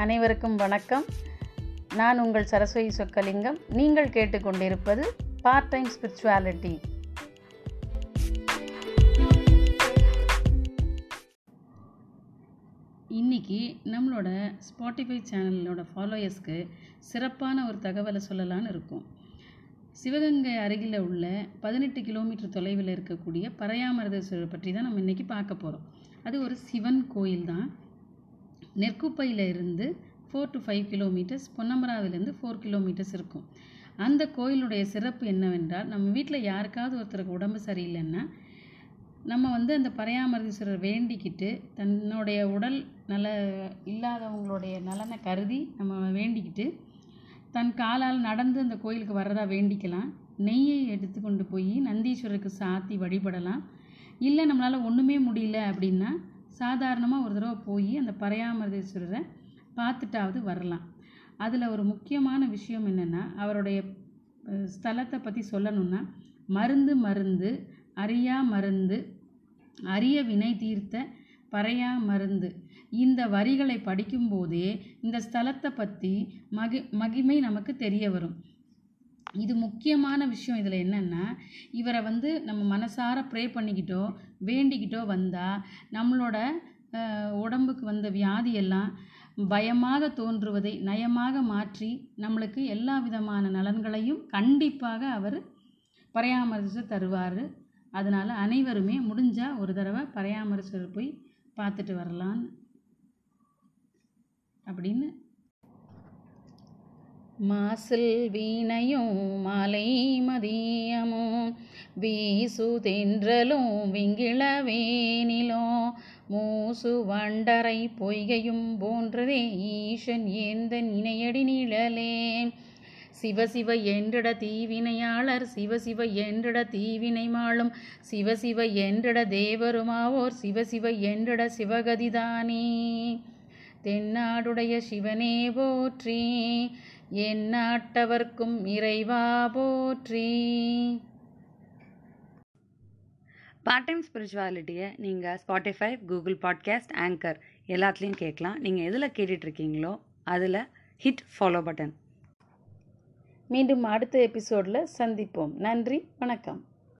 அனைவருக்கும் வணக்கம். நான் உங்கள் சரஸ்வதி சொக்கலிங்கம். நீங்கள் கேட்டுக்கொண்டிருப்பது பார்ட் டைம் ஸ்பிரிச்சுவாலிட்டி இன்னைக்கு நம்மளோட ஸ்பாட்டிஃபை சேனலோட ஃபாலோயர்ஸ்க்கு சிறப்பான ஒரு தகவலை சொல்லலான்னு இருக்கோம். சிவகங்கை அருகில் உள்ள பதினெட்டு கிலோமீட்டர் தொலைவில் இருக்கக்கூடிய பறையாமரதேஸ்வரர் பற்றி தான் நம்ம இன்றைக்கி பார்க்க போகிறோம் அது ஒரு சிவன் கோயில் தான் நெற்குப்பையில் இருந்து ஃபோர் டு ஃபைவ் கிலோமீட்டர்ஸ் பொன்னமராவிலேருந்து ஃபோர் கிலோமீட்டர்ஸ் இருக்கும். அந்த கோயிலுடைய சிறப்பு என்னவென்றால் நம்ம வீட்டில் யாருக்காவது ஒருத்தருக்கு உடம்பு சரியில்லைன்னா நம்ம வந்து அந்த பரையாமரதீஸ்வரர் வேண்டிக்கிட்டு தன்னுடைய உடல் நல இல்லாதவங்களுடைய நலனை கருதி நம்ம வேண்டிக்கிட்டு தன் காலால் நடந்து அந்த கோயிலுக்கு வர்றதா வேண்டிக்கலாம். நெய்யை எடுத்து கொண்டு போய் நந்தீஸ்வரருக்கு சாத்தி வழிபடலாம். இல்லை நம்மளால் ஒன்றுமே முடியல அப்படின்னா சாதாரணமாக ஒரு தடவை போய் அந்த பறையாமரதீஸ்வரரை பார்த்துட்டாவது வரலாம். அதில் ஒரு முக்கியமான விஷயம் என்னென்னா அவருடைய ஸ்தலத்தை பற்றி சொல்லணும்னா மருந்து மருந்து அறியா மருந்து அரிய வினை தீர்த்த பறையா மருந்து இந்த வரிகளை படிக்கும்போதே இந்த ஸ்தலத்தை பற்றி மகி மகிமை நமக்கு தெரிய வரும். இது முக்கியமான விஷயம் இதில் என்னென்னா இவரை வந்து நம்ம மனசார ப்ரே பண்ணிக்கிட்டோ வேண்டிக்கிட்டோ வந்தால் நம்மளோட உடம்புக்கு வந்த வியாதியெல்லாம் பயமாக தோன்றுவதை நயமாக மாற்றி நம்மளுக்கு எல்லா விதமான நலன்களையும் கண்டிப்பாக அவர் பராமரித்து தருவார். அதனால் அனைவருமே முடிஞ்சால் ஒரு தடவை பராமரிச்சர் போய் பார்த்துட்டு வரலான்னு அப்படின்னு மாசில் வீணையும் மாலை மதியமும் வீசு தென்றலும் விங்கிள வேனிலும் மூசு வண்டரை பொய்கையும் போன்றதே ஈசன் ஏந்த நினையடி நிழலே. சிவசிவ என்றிட தீவினையாளர் சிவசிவ என்றிட தீவினை மாளும் சிவசிவ என்றிட தேவருமாவோர் சிவசிவ என்றிட சிவகதிதானே. தென்னாடுடைய சிவனே போற்றி எந்நாட்டவர்க்கும் இறைவா போற்றி. பார்ட் டைம் ஸ்பிரிச்சுவாலிட்டியை நீங்கள் ஸ்பாட்டிஃபை கூகுள் பாட்காஸ்ட் ஆங்கர் எல்லாத்துலேயும் கேட்கலாம். நீங்கள் எதில் கேட்டுட்ருக்கீங்களோ அதில் ஹிட் ஃபாலோ பட்டன் மீண்டும் அடுத்த எபிசோடில் சந்திப்போம். நன்றி வணக்கம்.